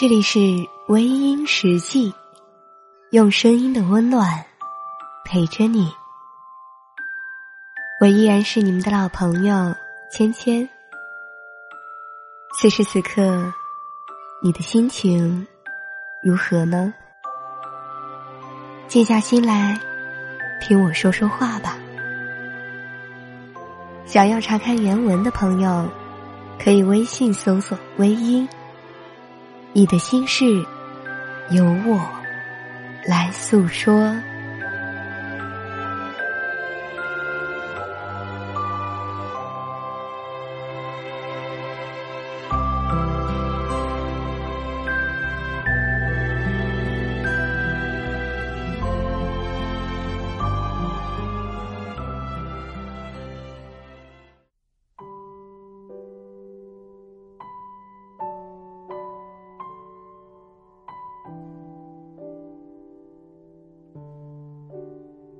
这里是微音时记，用声音的温暖陪着你。我依然是你们的老朋友芊芊。此时此刻，你的心情如何呢？静下心来，听我说说话吧。想要查看原文的朋友，可以微信搜索“微音”。你的心事，由我来诉说。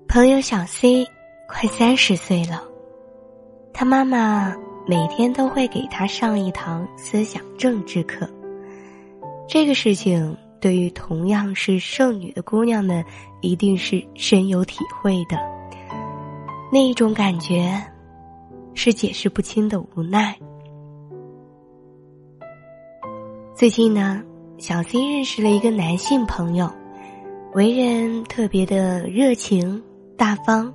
朋友小 C 快三十岁了，他妈妈每天都会给他上一堂思想政治课。这个事情对于同样是剩女的姑娘们，一定是深有体会的。那一种感觉，是解释不清的无奈。最近呢，小 C 认识了一个男性朋友，为人特别的热情。大方、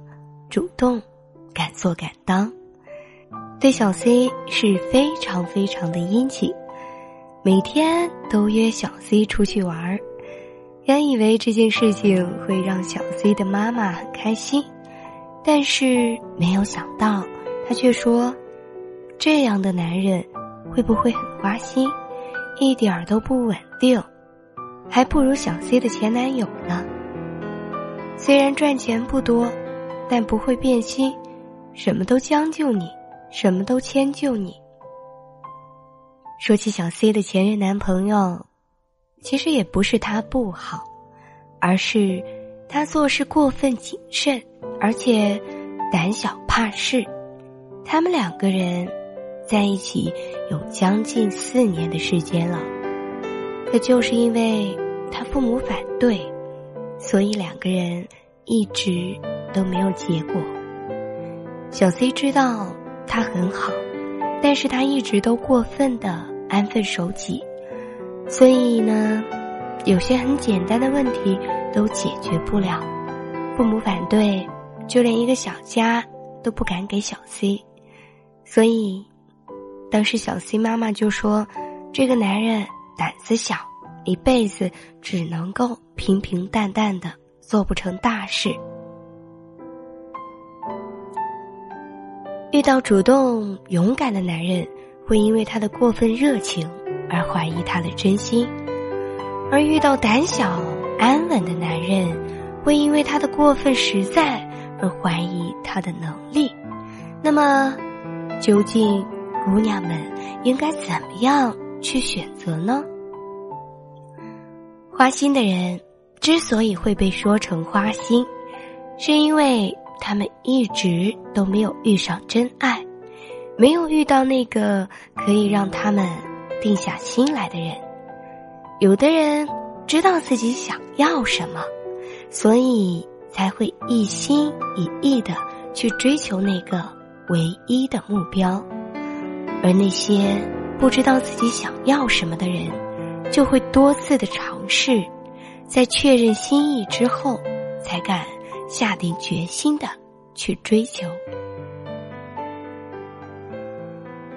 主动、敢做敢当，对小 C 是非常非常的殷勤，每天都约小 C 出去玩儿。原以为这件事情会让小 C 的妈妈很开心，但是没有想到，他却说：“这样的男人会不会很花心，一点儿都不稳定，还不如小 C 的前男友呢？”虽然赚钱不多，但不会变心，什么都将就你，什么都迁就你。说起小 C 的前任男朋友，其实也不是他不好，而是他做事过分谨慎，而且胆小怕事。他们两个人在一起有将近四年的时间了，可就是因为他父母反对。所以两个人一直都没有结果。小 C 知道他很好，但是他一直都过分的安分守己，所以呢，有些很简单的问题都解决不了。父母反对，就连一个小家都不敢给小 C，所以当时小 C 妈妈就说：“这个男人胆子小。”一辈子只能够平平淡淡的，做不成大事。遇到主动勇敢的男人，会因为他的过分热情而怀疑他的真心；而遇到胆小安稳的男人，会因为他的过分实在而怀疑他的能力。那么，究竟姑娘们应该怎么样去选择呢？花心的人之所以会被说成花心，是因为他们一直都没有遇上真爱，没有遇到那个可以让他们定下心来的人。有的人知道自己想要什么，所以才会一心一意的去追求那个唯一的目标，而那些不知道自己想要什么的人。就会多次的尝试，在确认心意之后，才敢下定决心的去追求。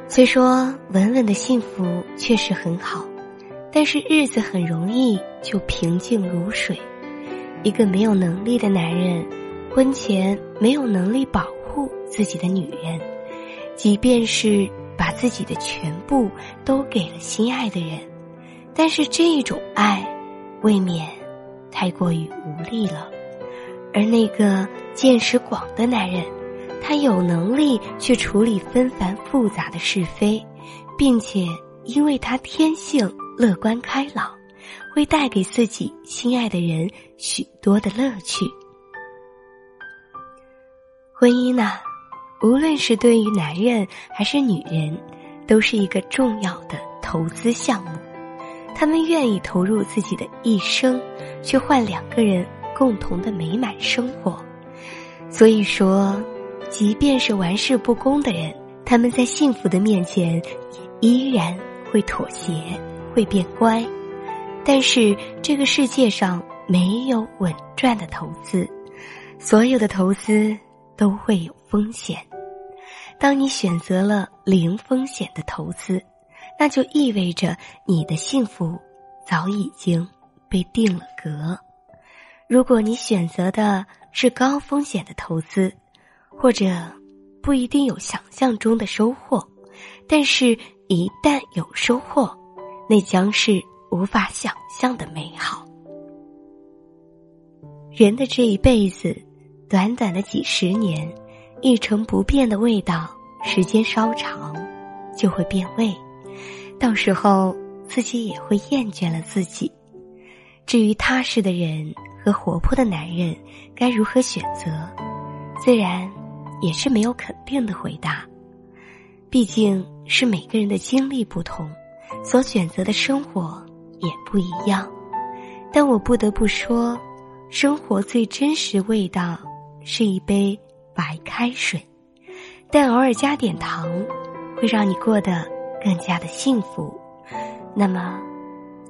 虽说稳稳的幸福确实很好，但是日子很容易就平静如水。一个没有能力的男人，婚前没有能力保护自己的女人，即便是把自己的全部都给了心爱的人。但是这种爱，未免太过于无力了。而那个见识广的男人，他有能力去处理纷繁复杂的是非，并且因为他天性乐观开朗，会带给自己心爱的人许多的乐趣。婚姻呢，无论是对于男人还是女人，都是一个重要的投资项目。他们愿意投入自己的一生，去换两个人共同的美满生活。所以说，即便是玩世不恭的人，他们在幸福的面前也依然会妥协，会变乖。但是这个世界上没有稳赚的投资，所有的投资都会有风险。当你选择了零风险的投资，那就意味着你的幸福早已经被定了格。如果你选择的是高风险的投资，或者不一定有想象中的收获，但是一旦有收获，那将是无法想象的美好。人的这一辈子，短短的几十年。一成不变的味道，时间稍长，就会变味，到时候自己也会厌倦了自己。至于踏实的人和活泼的男人该如何选择，自然也是没有肯定的回答。毕竟是每个人的经历不同，所选择的生活也不一样。但我不得不说，生活最真实味道是一杯。白开水，但偶尔加点糖，会让你过得更加的幸福。那么，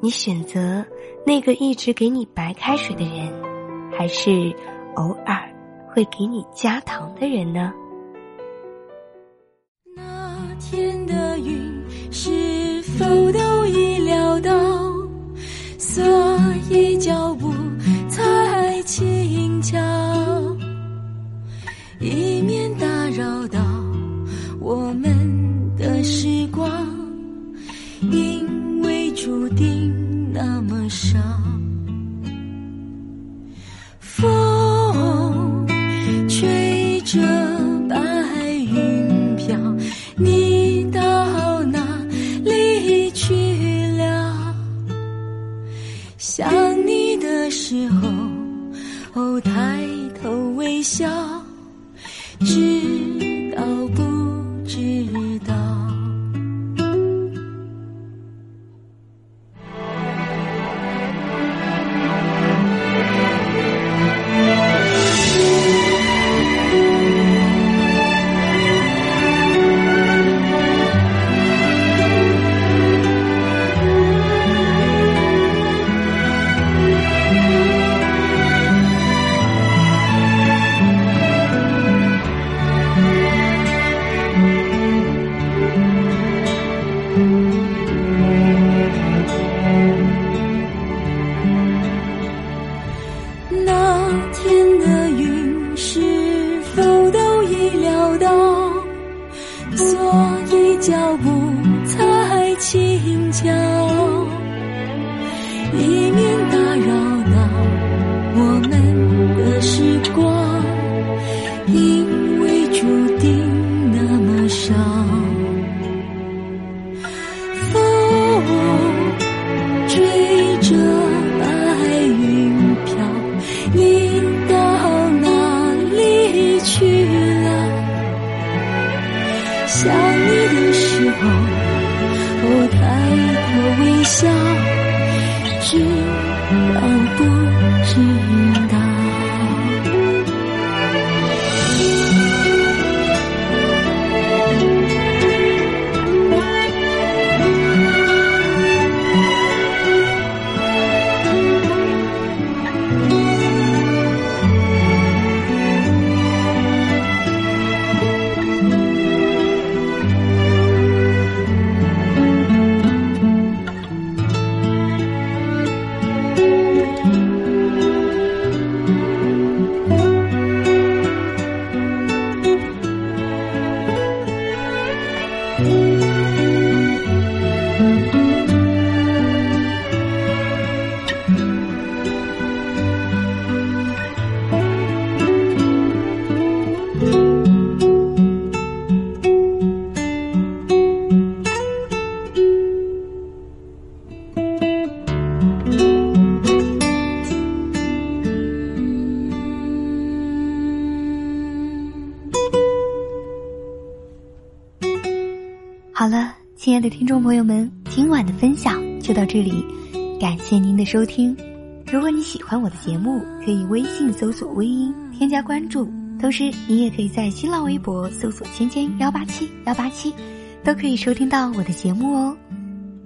你选择那个一直给你白开水的人，还是偶尔会给你加糖的人呢？那天的云是否那天的云是否都已料到所以脚步才轻巧亲爱的听众朋友们，今晚的分享。就到这里，感谢您的收听。如果你喜欢我的节目，可以微信搜索“微音”添加关注，同时你也可以在新浪微博搜索“芊芊幺八七幺八七”，都可以收听到我的节目哦。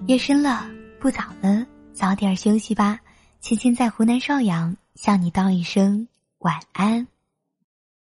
夜深了，不早了，早点休息吧。芊芊在湖南邵阳向你道一声晚安。